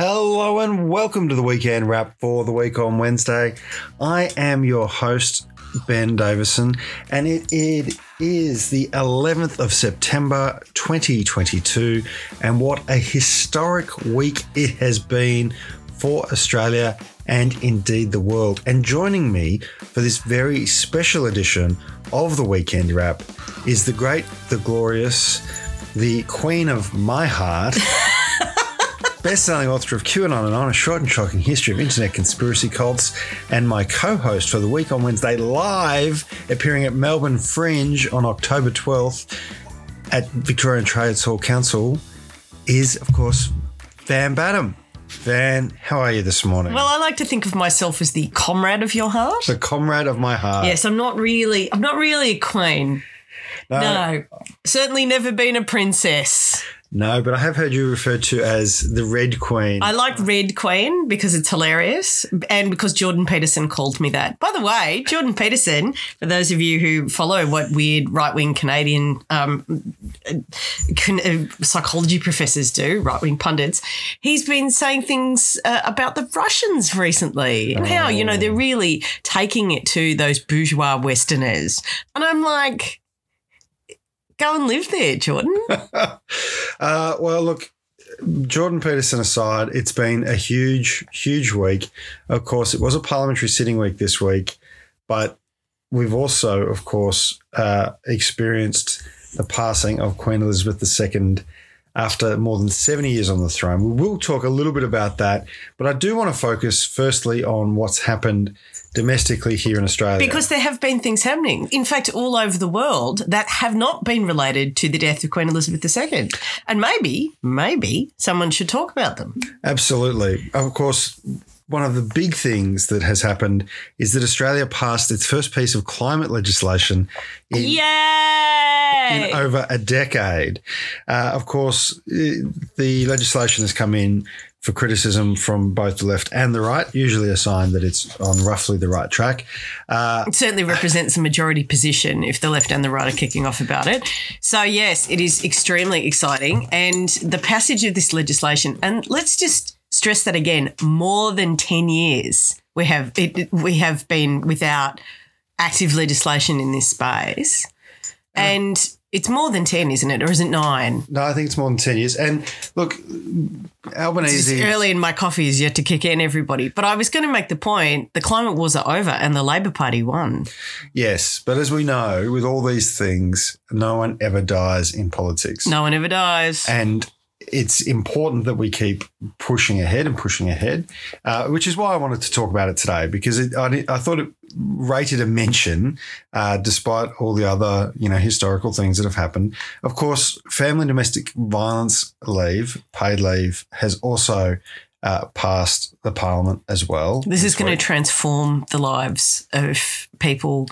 Hello and welcome to the weekend wrap for the week on Wednesday. I am your host, Ben Davison, and it, it is the 11th of September 2022. And what a historic week it has been for Australia and indeed the world. And joining me for this very special edition of the weekend wrap is the great, the glorious, the queen of my heart. best-selling author of QAnon and On, a short and shocking history of internet conspiracy cults, and my co-host for the week on Wednesday, live appearing at Melbourne Fringe on October 12th at Victorian Trades Hall Council, is, of course, Van Badham. Van, how are you this morning? Well, I like to think of myself as the comrade of your heart. the comrade of my heart. Yes, I'm not really. I'm not really a queen. No, certainly never been a princess. No, but I have heard you referred to as the Red Queen. I like Red Queen because it's hilarious and because Jordan Peterson called me that. By the way, Jordan Peterson, for those of you who follow what weird right wing Canadian um, uh, psychology professors do, right wing pundits, he's been saying things uh, about the Russians recently and how, you know, they're really taking it to those bourgeois Westerners. And I'm like, go and live there, Jordan. Uh, well, look, Jordan Peterson aside, it's been a huge, huge week. Of course, it was a parliamentary sitting week this week, but we've also, of course, uh, experienced the passing of Queen Elizabeth II after more than 70 years on the throne. We will talk a little bit about that, but I do want to focus firstly on what's happened domestically here in Australia. Because there have been things happening, in fact, all over the world that have not been related to the death of Queen Elizabeth II. And maybe, maybe someone should talk about them. Absolutely. Of course, one of the big things that has happened is that Australia passed its first piece of climate legislation in, in over a decade. Uh, of course, eh, the legislation has come in for criticism from both the left and the right, usually a sign that it's on roughly the right track. Uh, It certainly represents a majority position if the left and the right are kicking off about it. So, yes, it is extremely exciting. And the passage of this legislation, and let's just stress that again more than 10 years we have, it, we have been without active legislation in this space. And it's more than 10, isn't it? Or is it nine? no, I think it's more than 10 years. And look, It's Albanese. early in my coffee is yet to kick in, everybody. But I was going to make the point the climate wars are over and the Labor Party won. Yes, but as we know, with all these things, no one ever dies in politics. No one ever dies. And it's important that we keep pushing ahead and pushing ahead, uh, which is why I wanted to talk about it today because it, I, I thought it rated a mention, uh, despite all the other you know historical things that have happened. Of course, family and domestic violence leave, paid leave, has also uh, passed the parliament as well. This is going week. to transform the lives of people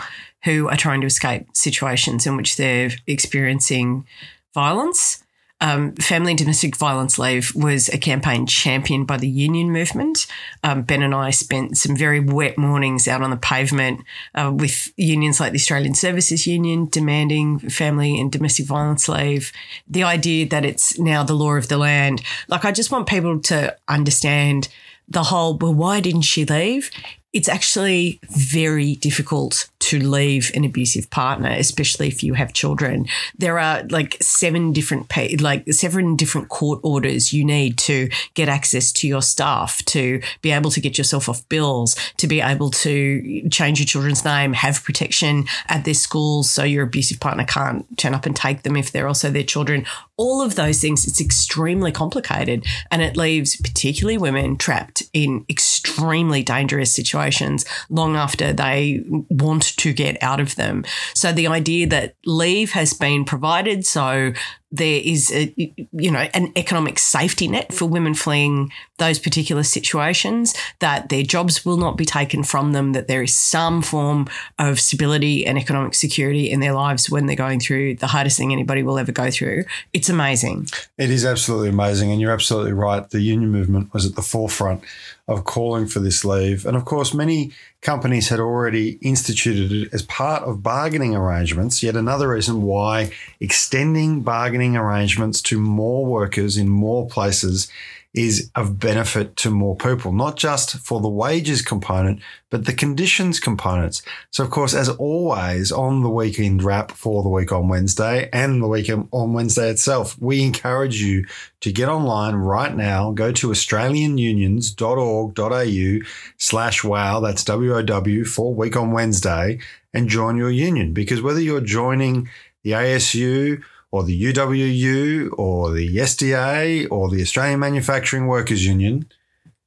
who are trying to escape situations in which they're experiencing violence. Um, family and domestic violence leave was a campaign championed by the union movement. Um, ben and I spent some very wet mornings out on the pavement uh, with unions like the Australian Services Union demanding family and domestic violence leave. The idea that it's now the law of the land. Like, I just want people to understand the whole, well, why didn't she leave? It's actually very difficult to leave an abusive partner, especially if you have children. There are like seven different pay, like seven different court orders you need to get access to your staff, to be able to get yourself off bills, to be able to change your children's name, have protection at their schools so your abusive partner can't turn up and take them if they're also their children. All of those things, it's extremely complicated and it leaves particularly women trapped in extremely dangerous situations long after they want to get out of them. So the idea that leave has been provided so there is a, you know an economic safety net for women fleeing those particular situations that their jobs will not be taken from them that there is some form of stability and economic security in their lives when they're going through the hardest thing anybody will ever go through it's amazing It is absolutely amazing. And you're absolutely right. The union movement was at the forefront of calling for this leave. And of course, many companies had already instituted it as part of bargaining arrangements. Yet another reason why extending bargaining arrangements to more workers in more places is of benefit to more people, not just for the wages component, but the conditions components. So, of course, as always, on the weekend wrap for the week on Wednesday and the week on Wednesday itself, we encourage you to get online right now. Go to australianunions.org.au slash wow. That's W-O-W for week on Wednesday and join your union because whether you're joining the ASU or the UWU or the SDA or the Australian Manufacturing Workers Union.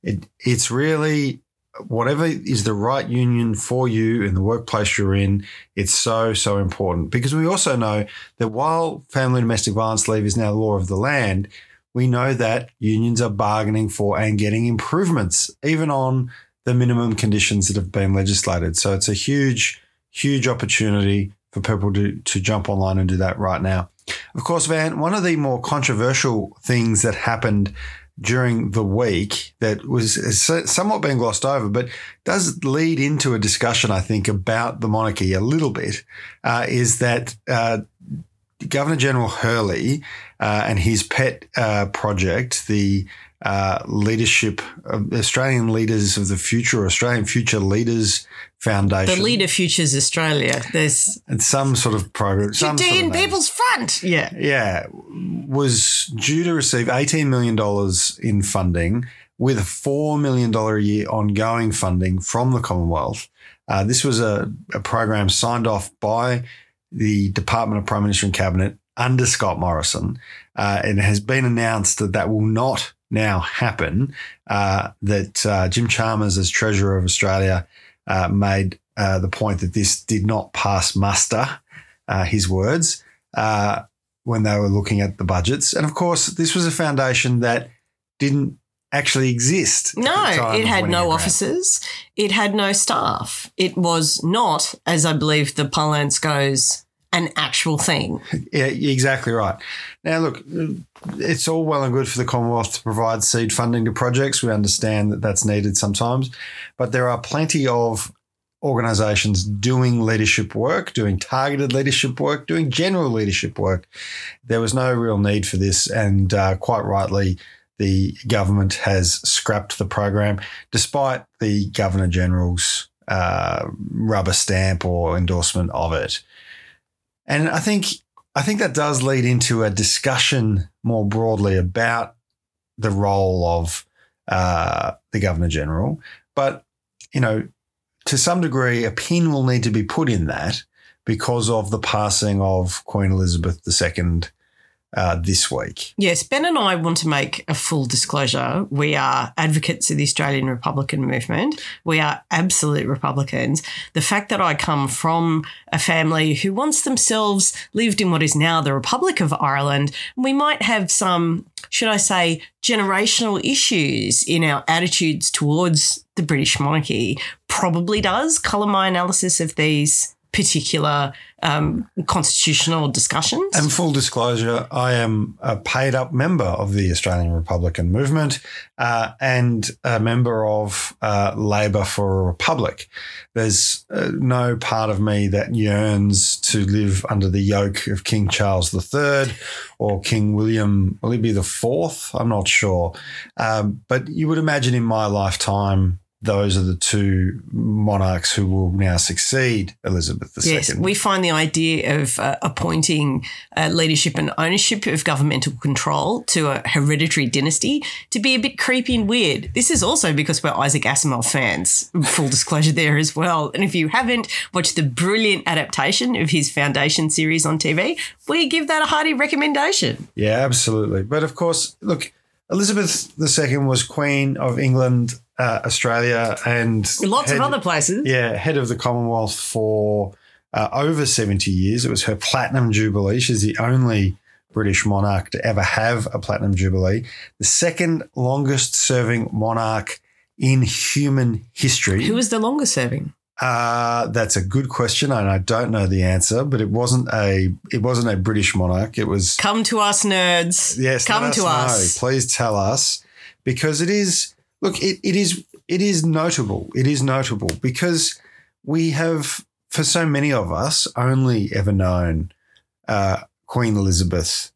It, it's really whatever is the right union for you in the workplace you're in. It's so, so important because we also know that while family domestic violence leave is now law of the land, we know that unions are bargaining for and getting improvements, even on the minimum conditions that have been legislated. So it's a huge, huge opportunity for people to, to jump online and do that right now. Of course, Van, one of the more controversial things that happened during the week that was somewhat being glossed over, but does lead into a discussion, I think, about the monarchy a little bit, uh, is that uh, Governor General Hurley uh, and his pet uh, project, the uh, leadership of Australian leaders of the future, Australian future leaders Foundation. The Leader Futures Australia. There's and some sort of program. Judean sort of People's Front. Yeah. Yeah. Was due to receive $18 million in funding with $4 million a year ongoing funding from the Commonwealth. Uh, this was a, a program signed off by the Department of Prime Minister and Cabinet under Scott Morrison. Uh, and it has been announced that that will not now happen. Uh, that uh, Jim Chalmers, as Treasurer of Australia, uh, made uh, the point that this did not pass muster, uh, his words, uh, when they were looking at the budgets. And of course, this was a foundation that didn't actually exist. No, it had no offices, It had no staff. It was not, as I believe the parlance goes, an actual thing. Yeah, exactly right. Now, look, it's all well and good for the Commonwealth to provide seed funding to projects. We understand that that's needed sometimes, but there are plenty of organizations doing leadership work, doing targeted leadership work, doing general leadership work. There was no real need for this, and uh, quite rightly, the government has scrapped the program, despite the Governor General's uh, rubber stamp or endorsement of it. And I think I think that does lead into a discussion more broadly about the role of uh, the Governor General. But you know, to some degree, a pin will need to be put in that because of the passing of Queen Elizabeth II uh, this week. Yes, Ben and I want to make a full disclosure. We are advocates of the Australian Republican movement. We are absolute Republicans. The fact that I come from a family who once themselves lived in what is now the Republic of Ireland, we might have some, should I say, generational issues in our attitudes towards the British monarchy, probably does colour my analysis of these particular um, constitutional discussions. And full disclosure, I am a paid up member of the Australian Republican movement uh, and a member of uh, Labor for a Republic. There's uh, no part of me that yearns to live under the yoke of King Charles III or King William, will he be the fourth? I'm not sure. Um, but you would imagine in my lifetime, those are the two monarchs who will now succeed Elizabeth II. Yes, we find the idea of uh, appointing uh, leadership and ownership of governmental control to a hereditary dynasty to be a bit creepy and weird. This is also because we're Isaac Asimov fans, full disclosure there as well. And if you haven't watched the brilliant adaptation of his Foundation series on TV, we give that a hearty recommendation. Yeah, absolutely. But of course, look, Elizabeth II was Queen of England uh, Australia and lots head, of other places. Yeah, head of the Commonwealth for uh, over 70 years. It was her platinum jubilee. She's the only British monarch to ever have a platinum jubilee, the second longest serving monarch in human history. Who was the longest serving? Uh, that's a good question, and I don't know the answer. But it wasn't a it wasn't a British monarch. It was come to us, nerds. Yes, come us to know. us. Please tell us because it is look, it, it is it is notable. It is notable because we have, for so many of us, only ever known uh, Queen Elizabeth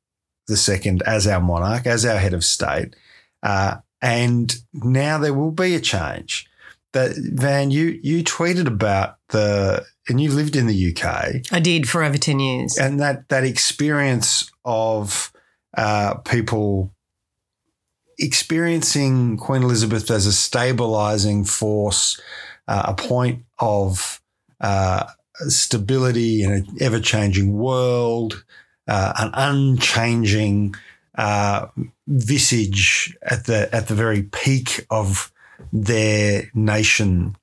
II as our monarch, as our head of state. Uh, and now there will be a change. That Van, you you tweeted about the and you lived in the UK. I did for over ten years, and that that experience of uh, people experiencing Queen Elizabeth as a stabilizing force, uh, a point of uh, stability in an ever changing world, uh, an unchanging uh, visage at the at the very peak of their nation.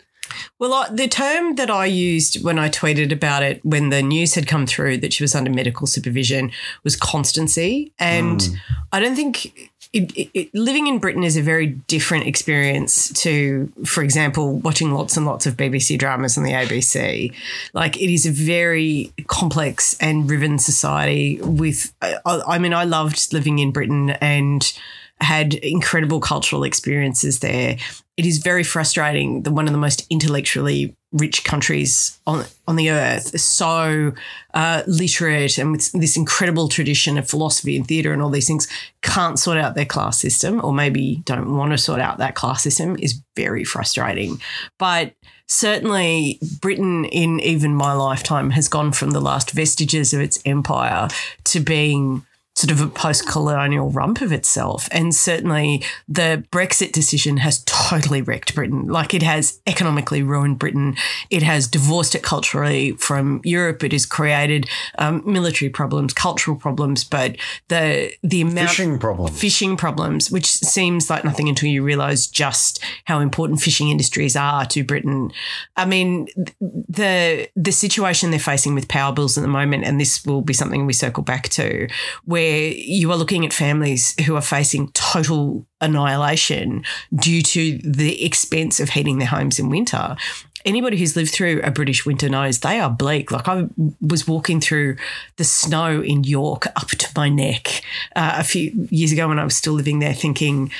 Well, the term that I used when I tweeted about it when the news had come through that she was under medical supervision was constancy. And mm. I don't think it, it, it, living in Britain is a very different experience to, for example, watching lots and lots of BBC dramas on the ABC. Like it is a very complex and riven society. With, I, I mean, I loved living in Britain and had incredible cultural experiences there. It is very frustrating that one of the most intellectually rich countries on on the earth, so uh, literate and with this incredible tradition of philosophy and theatre and all these things, can't sort out their class system, or maybe don't want to sort out that class system, is very frustrating. But certainly, Britain in even my lifetime has gone from the last vestiges of its empire to being sort of a post colonial rump of itself. And certainly the Brexit decision has totally wrecked Britain. Like it has economically ruined Britain. It has divorced it culturally from Europe. It has created um, military problems, cultural problems, but the the amount fishing problems, fishing problems, which seems like nothing until you realise just how important fishing industries are to Britain. I mean, the the situation they're facing with power bills at the moment, and this will be something we circle back to, where where you are looking at families who are facing total annihilation due to the expense of heating their homes in winter. Anybody who's lived through a British winter knows they are bleak. Like I was walking through the snow in York up to my neck uh, a few years ago when I was still living there, thinking,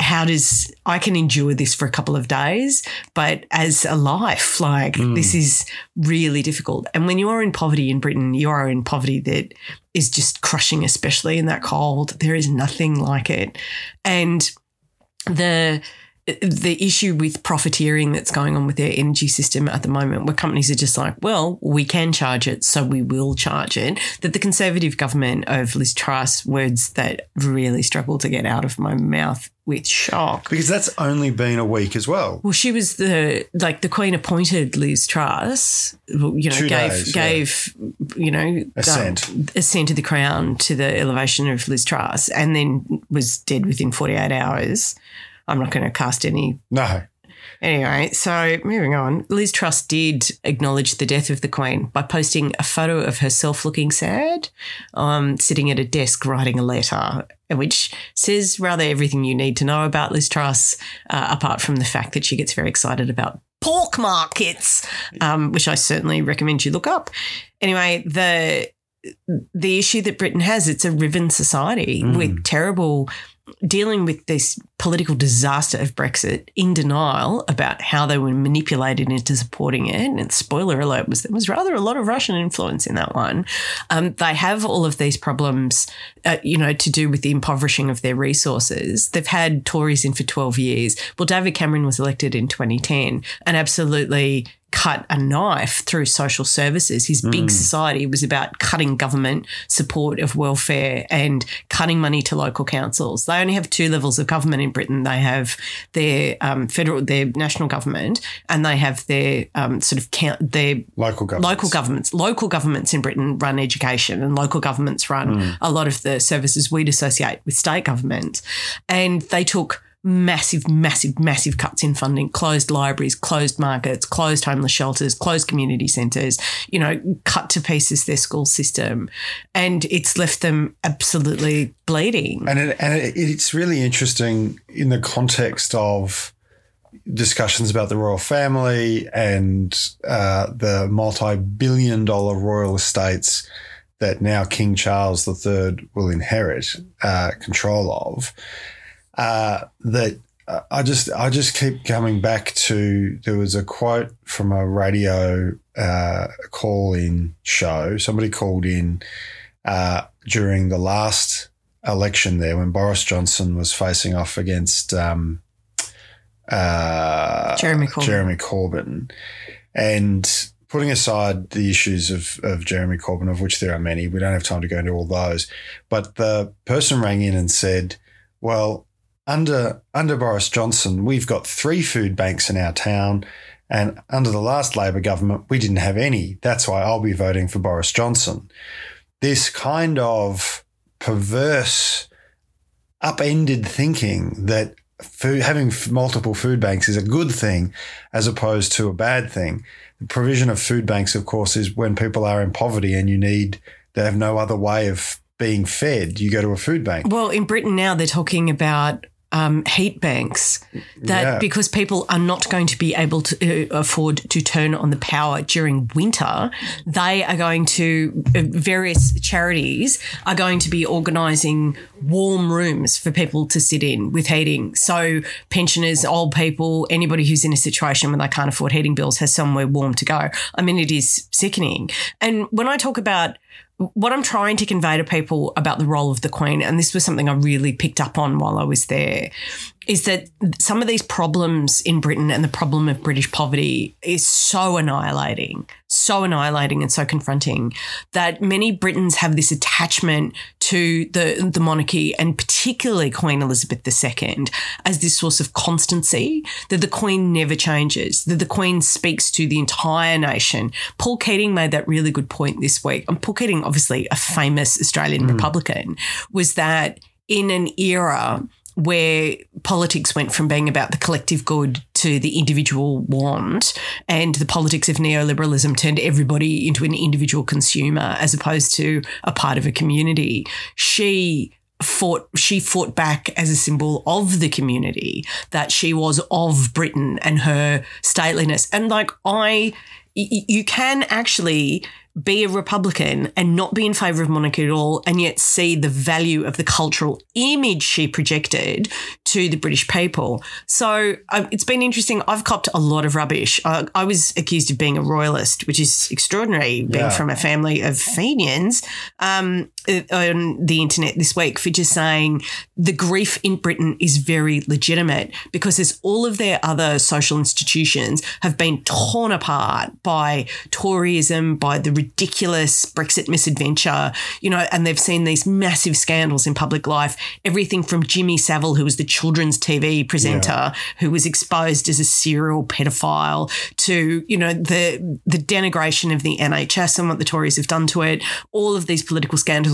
how does I can endure this for a couple of days, but as a life, like mm. this is really difficult. And when you are in poverty in Britain, you are in poverty that is just crushing, especially in that cold. There is nothing like it. And the the issue with profiteering that's going on with their energy system at the moment, where companies are just like, well, we can charge it, so we will charge it. That the Conservative government of Liz Truss, words that really struggle to get out of my mouth with shock. Because that's only been a week as well. Well, she was the like the Queen appointed Liz Truss. You know, Two gave days, gave you know Assent. um, assent to the crown to the elevation of Liz Truss, and then was dead within forty eight hours. I'm not going to cast any No. Anyway, so moving on, Liz Truss did acknowledge the death of the Queen by posting a photo of herself looking sad, um, sitting at a desk writing a letter, which says rather everything you need to know about Liz Truss, uh, apart from the fact that she gets very excited about pork markets, um, which I certainly recommend you look up. Anyway, the the issue that Britain has, it's a riven society with terrible dealing with this political disaster of Brexit in denial about how they were manipulated into supporting it. And spoiler alert was there was rather a lot of Russian influence in that one. Um, they have all of these problems, uh, you know, to do with the impoverishing of their resources. They've had Tories in for 12 years. Well, David Cameron was elected in 2010 and absolutely cut a knife through social services. His big society was about cutting government support of welfare and cutting money to local councils. They only have two levels of government in Britain. They have their um, federal, their national government, and they have their um, sort of count, their Local governments. local governments. Local governments in Britain run education, and local governments run a lot of the services we'd associate with state government. And they took massive, massive, massive cuts in funding, closed libraries, closed markets, closed homeless shelters, closed community centres, you know, cut to pieces their school system. And it's left them absolutely bleeding. And, it, and it, it's really interesting in the context of discussions about the royal family and uh, the multi billion dollar royal estates that now King Charles III will inherit uh, control of. Uh, that uh, I just I just keep coming back to there was a quote from a radio uh, call in show. Somebody called in uh, during the last election there when Boris Johnson was facing off against um, uh, Jeremy Corbyn. Jeremy Corbyn, and putting aside the issues of, of Jeremy Corbyn, of which there are many, we don't have time to go into all those. But the person rang in and said, "Well, under under Boris Johnson, we've got three food banks in our town." And under the last Labor government, we didn't have any. That's why I'll be voting for Boris Johnson. This kind of perverse, upended thinking that food, having multiple food banks is a good thing as opposed to a bad thing. The provision of food banks, of course, is when people are in poverty and you need, they have no other way of being fed. You go to a food bank. Well, in Britain now, they're talking about um, heat banks that Yeah. because people are not going to be able to uh, afford to turn on the power during winter, they are going to uh, various charities are going to be organising warm rooms for people to sit in with heating. So pensioners, old people, anybody who's in a situation when they can't afford heating bills has somewhere warm to go. I mean, it is sickening. And when I talk about what I'm trying to convey to people about the role of the Queen, and this was something I really picked up on while I was there, is that some of these problems in Britain and the problem of British poverty is so annihilating, so annihilating and so confronting that many Britons have this attachment to the, the monarchy and particularly Queen Elizabeth II as this source of constancy, that the Queen never changes, that the Queen speaks to the entire nation. Paul Keating made that really good point this week. And Paul Keating, obviously a famous Australian mm. Republican, was that in an era where politics went from being about the collective good to the individual want, and the politics of neoliberalism turned everybody into an individual consumer as opposed to a part of a community. She fought she fought back as a symbol of the community that she was of Britain and her stateliness and like I you can actually be a Republican and not be in favour of monarchy at all, and yet see the value of the cultural image she projected to the British people. So um, it's been interesting. I've copped a lot of rubbish. I, I was accused of being a royalist, which is extraordinary, being Yeah. from a family of Fenians um, uh, Uh, on the internet this week for just saying the grief in Britain is very legitimate because as all of their other social institutions have been torn apart by Toryism, by the ridiculous Brexit misadventure, you know, and they've seen these massive scandals in public life. Everything from Jimmy Savile, who was the children's TV presenter, who was exposed as a serial pedophile, to you know the the denigration of the NHS and what the Tories have done to it. All of these political scandals.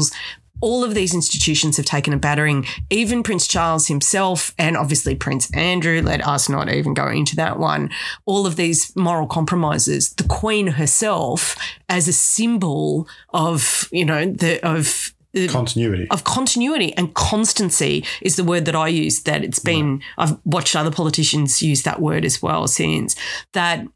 All of these institutions have taken a battering. Even Prince Charles himself, and obviously Prince Andrew, let us not even go into that one. All of these moral compromises. The Queen herself, as a symbol of, you know, the of uh, Continuity. of continuity and constancy is the word that I use. That it's been, I've watched other politicians use that word as well since that.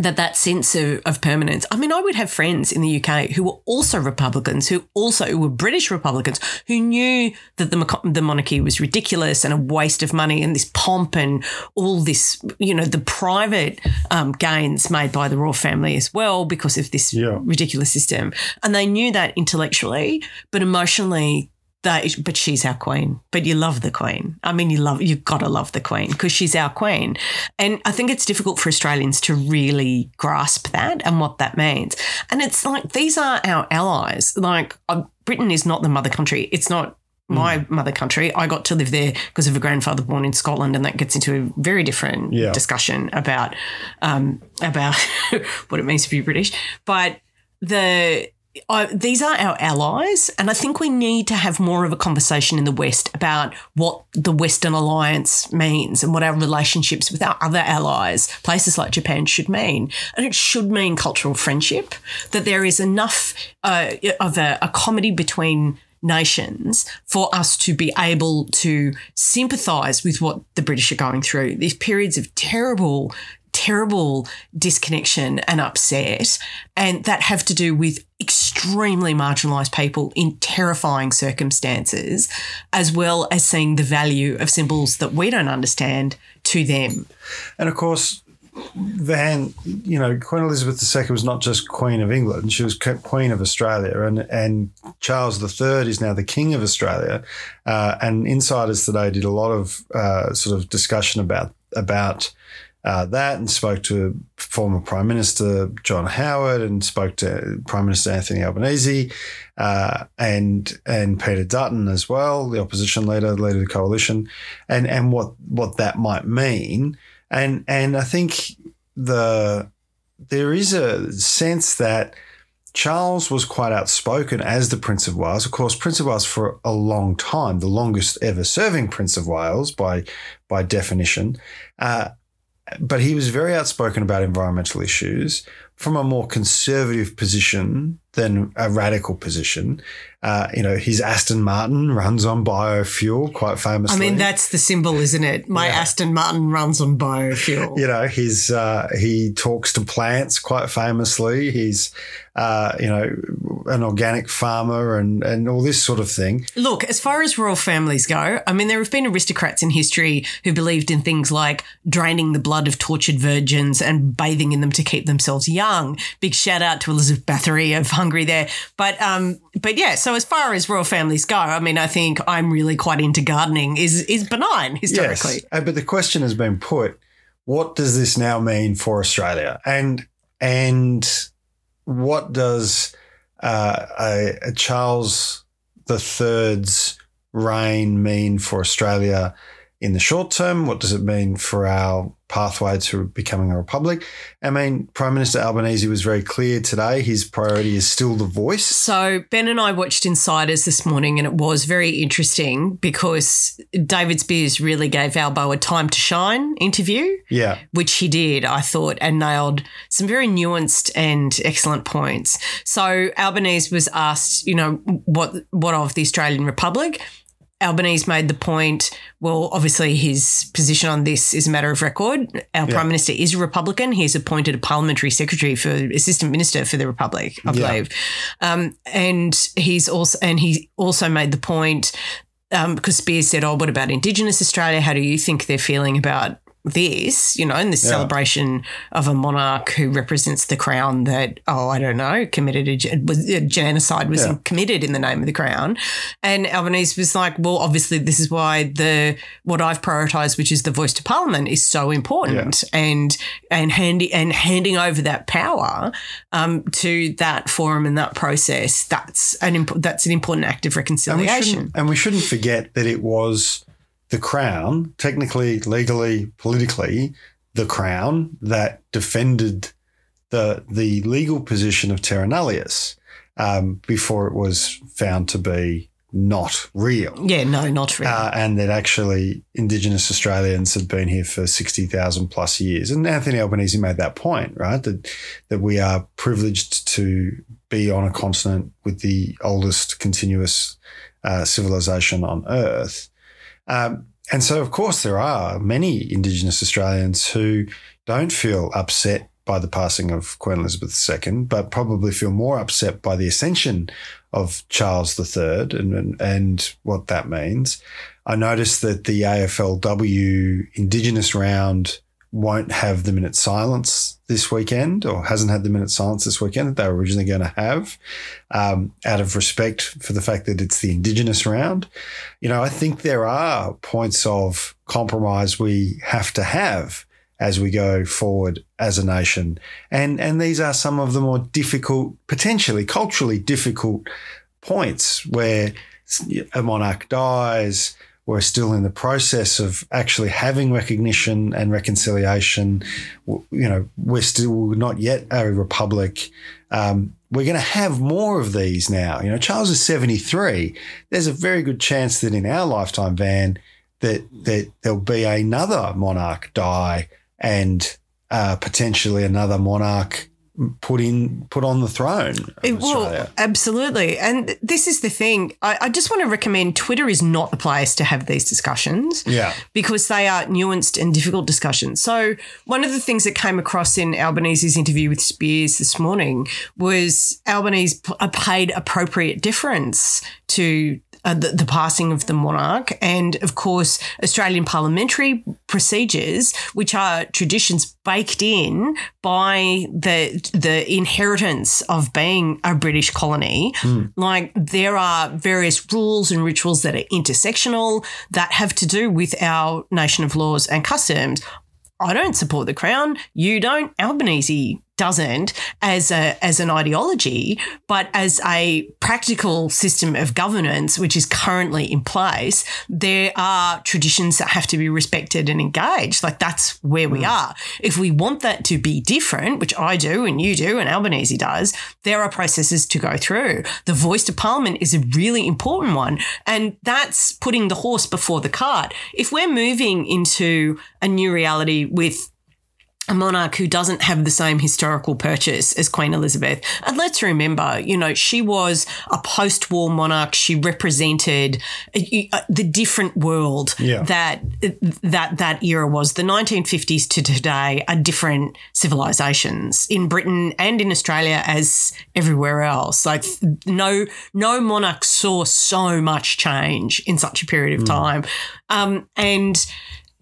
That that sense of, of permanence. I mean, I would have friends in the UK who were also Republicans, who also were British Republicans, who knew that the the monarchy was ridiculous and a waste of money, and this pomp and all this, you know, the private um, gains made by the royal family as well because of this Yeah. ridiculous system. And they knew that intellectually, but emotionally, they, but she's our queen. But you love the queen. I mean, you love, you've got to love the queen because she's our queen. And I think it's difficult for Australians to really grasp that and what that means. And it's like, these are our allies. Like, uh, Britain is not the mother country. It's not my mother country. I got to live there because of a grandfather born in Scotland, and that gets into a very different Yeah. discussion about um, about what it means to be British. But the I, these are our allies, and I think we need to have more of a conversation in the West about what the Western alliance means and what our relationships with our other allies, places like Japan, should mean. And it should mean cultural friendship, that there is enough uh, of a, a comedy between nations for us to be able to sympathize with what the British are going through. These periods of terrible terrible disconnection and upset, and that have to do with extremely marginalised people in terrifying circumstances, as well as seeing the value of symbols that we don't understand to them. And of course, Van, you know, Queen Elizabeth II was not just Queen of England; she was Queen of Australia, and and Charles III is now the King of Australia. Uh, and insiders today did a lot of uh, sort of discussion about about uh, that and spoke to former Prime Minister John Howard and spoke to Prime Minister Anthony Albanese uh, and and Peter Dutton as well, the opposition leader, leader of the coalition, and and what what that might mean. And and I think the there is a sense that Charles was quite outspoken as the Prince of Wales. Of course, Prince of Wales for a long time, the longest ever serving Prince of Wales by by definition. Uh, but he was very outspoken about environmental issues from a more conservative position than a radical position. Uh, you know, his Aston Martin runs on biofuel quite famously. I mean, that's the symbol, isn't it? My yeah. Aston Martin runs on biofuel. You know, his uh, he talks to plants quite famously. He's uh, you know an organic farmer and and all this sort of thing. Look, as far as royal families go, I mean, there have been aristocrats in history who believed in things like draining the blood of tortured virgins and bathing in them to keep themselves young. Big shout out to Elizabeth Bathory of Hungary there, but um, but yeah. So as far as royal families go, I mean, I think I'm really quite into gardening. is is benign historically. Yes, uh, but the question has been put: What does this now mean for Australia? And and what does uh, a, a Charles the Third's reign mean for Australia in the short term? What does it mean for our pathway to becoming a republic? I mean, Prime Minister Albanese was very clear today. His priority is still the voice. So, Ben and I watched Insiders this morning, and it was very interesting because David Speers really gave Albo a time to shine interview. Yeah. Which he did, I thought, and nailed some very nuanced and excellent points. So, Albanese was asked, you know, what, what of the Australian Republic? Albanese made the point. Well, obviously, his position on this is a matter of record. Our yeah. prime minister is a Republican. He's appointed a parliamentary secretary for assistant minister for the Republic, I believe, yeah. um, and he's also and he also made the point um, because Speers said, "Oh, what about Indigenous Australia? How do you think they're feeling about this, you know, in this yeah. celebration of a monarch who represents the crown that, oh, I don't know, committed a, a genocide was yeah. committed in the name of the crown. And Albanese was like, well, obviously, this is why the what I've prioritized, which is the voice to parliament, is so important. Yeah. And and handy and handing over that power um, to that forum and that process, that's an imp- that's an important act of reconciliation. And we, and we shouldn't forget that it was the Crown, technically, legally, politically, the Crown that defended the the legal position of Terra Nullius um, before it was found to be not real. Yeah, no, not real. Uh, and that actually Indigenous Australians had been here for 60,000 plus years. And Anthony Albanese made that point, right? That, that we are privileged to be on a continent with the oldest continuous uh, civilization on earth. Um, and so, of course, there are many Indigenous Australians who don't feel upset by the passing of Queen Elizabeth II, but probably feel more upset by the ascension of Charles III and, and, and what that means. I noticed that the AFLW Indigenous round won't have the minute silence this weekend or hasn't had the minute silence this weekend that they were originally going to have um, out of respect for the fact that it's the indigenous round. You know i think there are points of compromise we have to have as we go forward as a nation. And and these are some of the more difficult potentially culturally difficult points where a monarch dies we're still in the process of actually having recognition and reconciliation. You know, we're still not yet a republic. Um, we're going to have more of these now. You know, Charles is 73. There's a very good chance that in our lifetime, Van, that, that there'll be another monarch die and uh, potentially another monarch put in put on the throne well absolutely. And this is the thing. I, I, just want to recommend twitter is not the place to have these discussions yeah. because they are nuanced and difficult discussions. So one of the things that came across in albanese's interview with Speers this morning was albanese paid appropriate deference to uh, the, the passing of the monarch, and of course, Australian parliamentary procedures, which are traditions baked in by the the inheritance of being a British colony. Like there are various rules and rituals that are intersectional that have to do with our nation of laws and customs. I don't support the crown. You don't. Albanese doesn't as a as an ideology, but as a practical system of governance, which is currently in place, there are traditions that have to be respected and engaged. Like that's where we hmm. are. If we want that to be different, which I do and you do and Albanese does, there are processes to go through. The voice to parliament is a really important one. And that's putting the horse before the cart. If we're moving into a new reality with a monarch who doesn't have the same historical purchase as Queen Elizabeth. And let's remember, you know, she was a post war monarch. She represented uh, the different world Yeah. that that that era was. The 1950s to today are different civilizations in Britain and in Australia as everywhere else. Like no no monarch saw so much change in such a period of time. Um, and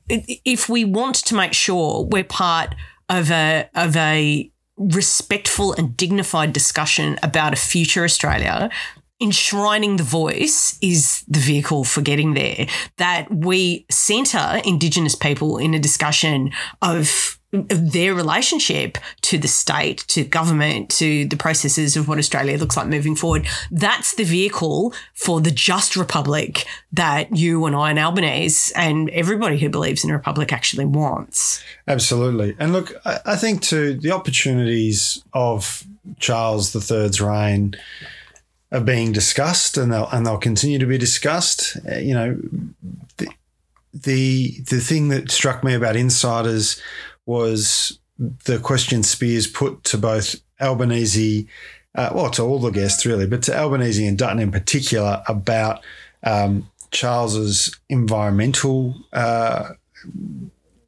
if we want to make sure we're part of a of a respectful and dignified discussion about a future Australia, enshrining the voice is the vehicle for getting there. That we centre Indigenous people in a discussion of of their relationship to the state, to government, to the processes of what Australia looks like moving forward. That's the vehicle for the just republic that you and I and Albanese and everybody who believes in a republic actually wants. Absolutely. And look, I, think too, the opportunities of Charles III's reign are being discussed and they'll, and they'll continue to be discussed. Uh, you know, the, the, the thing that struck me about insiders was the question Speers put to both Albanese, uh, well, to all the guests really, but to Albanese and Dutton in particular about um, Charles's environmental uh,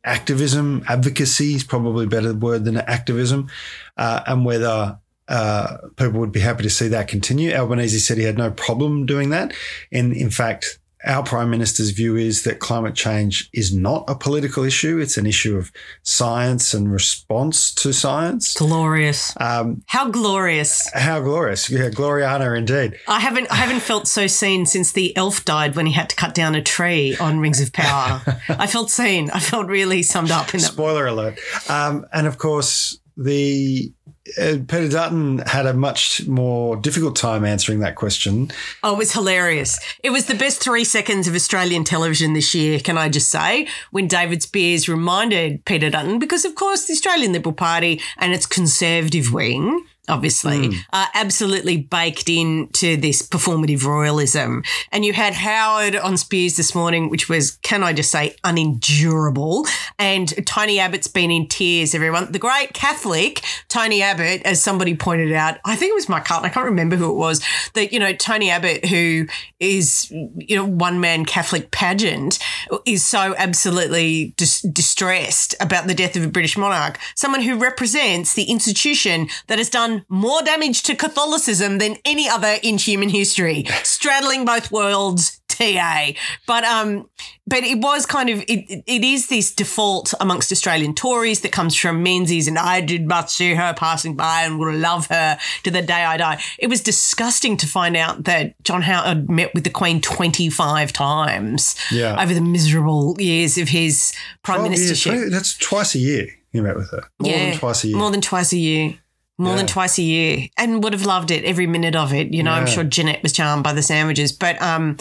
activism, advocacy is probably a better word than activism, uh, and whether uh, people would be happy to see that continue. Albanese said he had no problem doing that. And in fact, our Prime Minister's view is that climate change is not a political issue. It's an issue of science and response to science. Glorious. Um, How glorious. how glorious. Yeah, Gloriana indeed. I haven't I haven't felt so seen since the elf died when he had to cut down a tree on Rings of Power. I felt seen. I felt really summed up in that. Spoiler alert. Um, and of course, the Uh, Peter Dutton had a much more difficult time answering that question. Oh, it was hilarious. It was the best three seconds of Australian television this year, can I just say, when David Speers reminded Peter Dutton, because of course the Australian Liberal Party and its conservative wing, obviously, hmm. are absolutely baked into this performative royalism. And you had Howard on Speers this morning, which was, can I just say, unendurable. And Tony Abbott's been in tears, everyone. The great Catholic, Tony Abbott, as somebody pointed out, I think it was Mark Carlton, I can't remember who it was, that, you know, Tony Abbott, who is, you know, one man Catholic pageant, is so absolutely dis- distressed about the death of a British monarch. Someone who represents the institution that has done more damage to Catholicism than any other in human history, straddling both worlds. TA, but um, but it was kind of it, it is this default amongst Australian Tories that comes from Menzies, and I did but see her passing by and will love her to the day I die. It was disgusting to find out that John Howard met with the Queen twenty five times Yeah. over the miserable years of his prime 12 years, ministership. 20 that's twice a year he met with her. More than twice a year. More than twice a year. More than twice a year. And would have loved it, every minute of it. You know, I'm sure Janette was charmed by the sandwiches. But um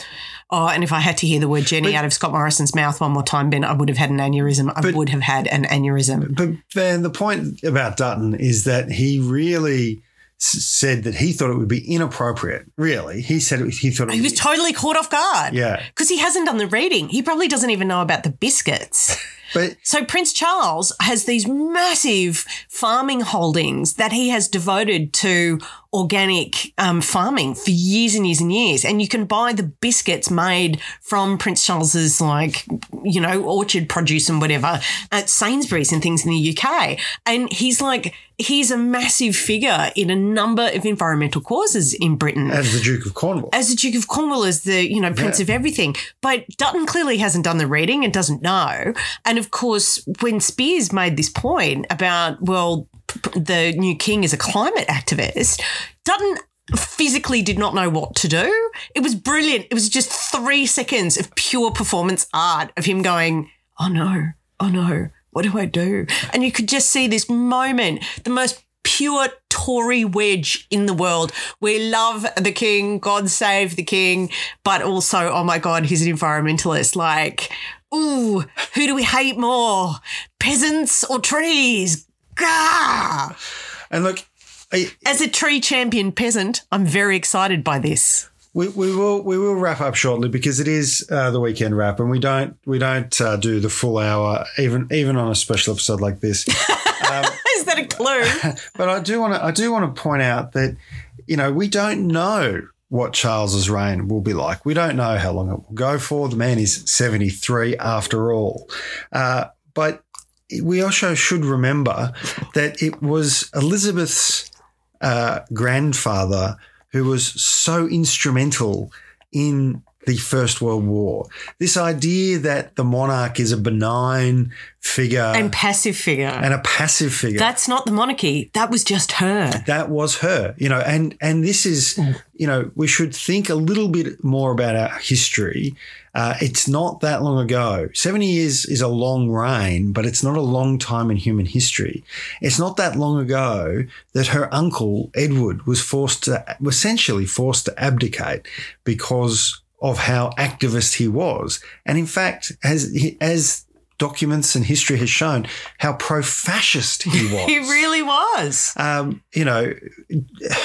oh, and if I had to hear the word Jenny out of Scott Morrison's mouth one more time, Ben, I would have had an aneurysm. I would have had an aneurysm. But then the point about Dutton is that he really said that he thought it would be inappropriate. Really, he said it, he thought it He was totally caught off guard. Yeah. Because he hasn't done the reading. He probably doesn't even know about the biscuits. But So Prince Charles has these massive farming holdings that he has devoted to organic um, farming for years and years and years. And you can buy the biscuits made from Prince Charles's like, you know, orchard produce and whatever at Sainsbury's and things in the UK. And he's like, he's a massive figure in a number of environmental causes in Britain as the Duke of Cornwall, as the Duke of Cornwall, as the you know Prince Yeah. of everything. But Dutton clearly hasn't done the reading and doesn't know. And of course, when Speers made this point about well, the new king is a climate activist, Dutton physically did not know what to do. It was brilliant. It was just three seconds of pure performance art of him going, "Oh no, oh no." What do I do? And you could just see this moment, the most pure Tory wedge in the world. We love the king, God save the king, but also, oh my God, he's an environmentalist. Like, ooh, who do we hate more? Peasants or trees? Gah! and look, I, As a tree champion peasant, I'm very excited by this. We, we will we will wrap up shortly because it is uh, the weekend wrap, and we don't we don't uh, do the full hour even even on a special episode like this. Is that a clue? But I do want to I do want to point out that you know we don't know what Charles's reign will be like. We don't know how long it will go for. The man is seventy three after all, uh, but we also should remember that it was Elizabeth's uh, grandfather who was so instrumental in the First World War. This idea that the monarch is a benign figure and passive figure. and a passive figure. That's not the monarchy. That was just her. that was her, you know, and and this is, you know, we should think a little bit more about our history. Uh, it's not that long ago. Seventy years is a long reign, but it's not a long time in human history. It's not that long ago that her uncle Edward was forced to, essentially forced to abdicate because of how activist he was, and in fact, as as documents and history has shown, how pro-fascist he was. He really was. Um, you know,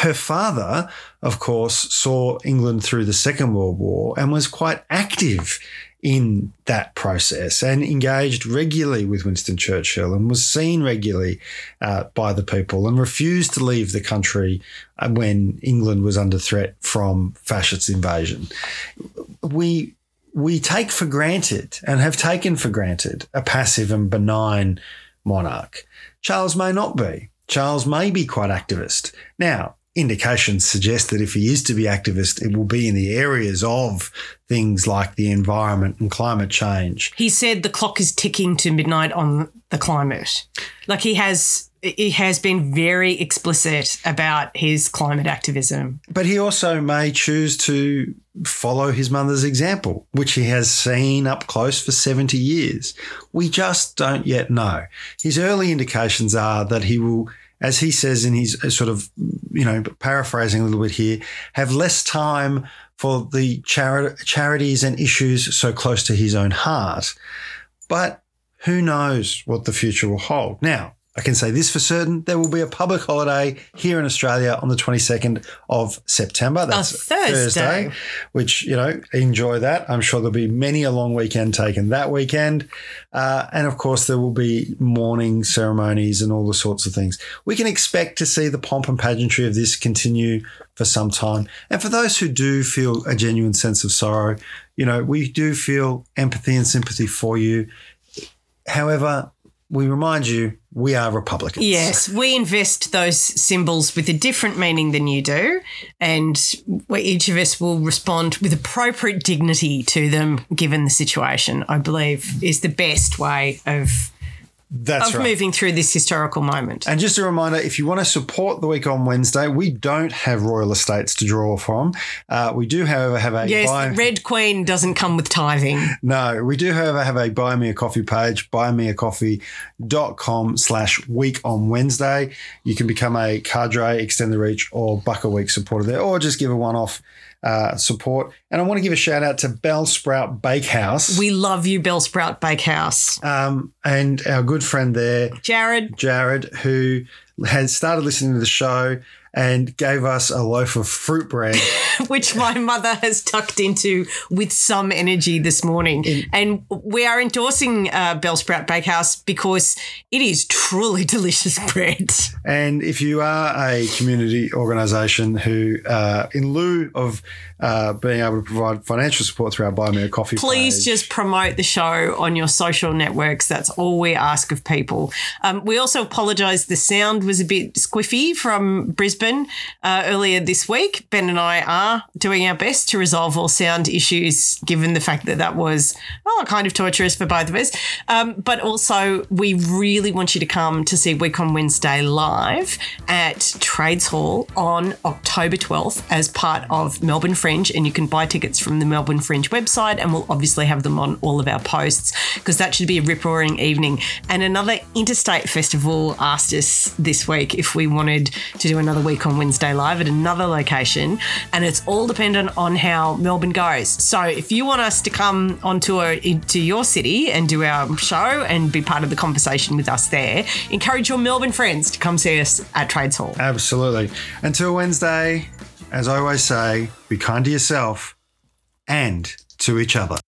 her father, of course, saw England through the Second World War and was quite active in that process and engaged regularly with Winston Churchill and was seen regularly uh, by the people and refused to leave the country uh, when England was under threat from fascist invasion. We we take for granted and have taken for granted a passive and benign monarch. Charles may not be. Charles may be quite activist. Now, indications suggest that if he is to be activist, it will be in the areas of things like the environment and climate change. He said the clock is ticking to midnight on the climate. Like he has he has been very explicit about his climate activism. But he also may choose to follow his mother's example, which he has seen up close for 70 years. We just don't yet know. His early indications are that he will, as he says in his uh, sort of, you know, paraphrasing a little bit here, have less time for the chari- charities and issues so close to his own heart. But who knows what the future will hold? Now, I can say this for certain there will be a public holiday here in Australia on the 22nd of September. That's Thursday. which, you know, enjoy that. I'm sure there'll be many a long weekend taken that weekend. Uh, and of course, there will be mourning ceremonies and all the sorts of things. We can expect to see the pomp and pageantry of this continue for some time. And for those who do feel a genuine sense of sorrow, you know, we do feel empathy and sympathy for you. However, we remind you we are Republicans. Yes, we invest those symbols with a different meaning than you do, and each of us will respond with appropriate dignity to them given the situation. I believe is the best way of That's of right. moving through this historical moment. And just a reminder if you want to support the week on Wednesday, we don't have Royal Estates to draw from. Uh, we do, however, have a Yes, buy- Red Queen doesn't come with tithing. no, we do, however, have a buy me a coffee page, buymeacoffee.com slash week on Wednesday. You can become a cadre, extend the reach, or buck a week supporter there, or just give a one off uh, support. And I want to give a shout out to Bell Sprout Bakehouse We love you, Bell Sprout Bakehouse. um, and our good friend there, Jared, Jared, who has started listening to the show and gave us a loaf of fruit bread which my mother has tucked into with some energy this morning. and we are endorsing uh, Bellsprout Bakehouse because it is truly delicious bread. And if you are a community organisation who, uh, in lieu of uh, being able to provide financial support through our Buy Me a Coffee Please page, just promote the show on your social networks. That's all we ask of people. Um, we also apologise. The sound was a bit squiffy from Brisbane uh, earlier this week. Ben and I are doing our best to resolve all sound issues, given the fact that that was oh, kind of torturous for both of us. Um, but also, we really want you to come to see Week on Wednesday live at Trades Hall on October 12th as part of Melbourne Fringe. And you can buy tickets from the Melbourne Fringe website, and we'll obviously have them on all of our posts because that should be a rip roaring evening. And another interstate festival asked us this week if we wanted to do another week on Wednesday live at another location, and it's all dependent on how Melbourne goes. So if you want us to come on tour into your city and do our show and be part of the conversation with us there, encourage your Melbourne friends to come see us at Trades Hall. Absolutely. Until Wednesday, as I always say, be kind to yourself and to each other.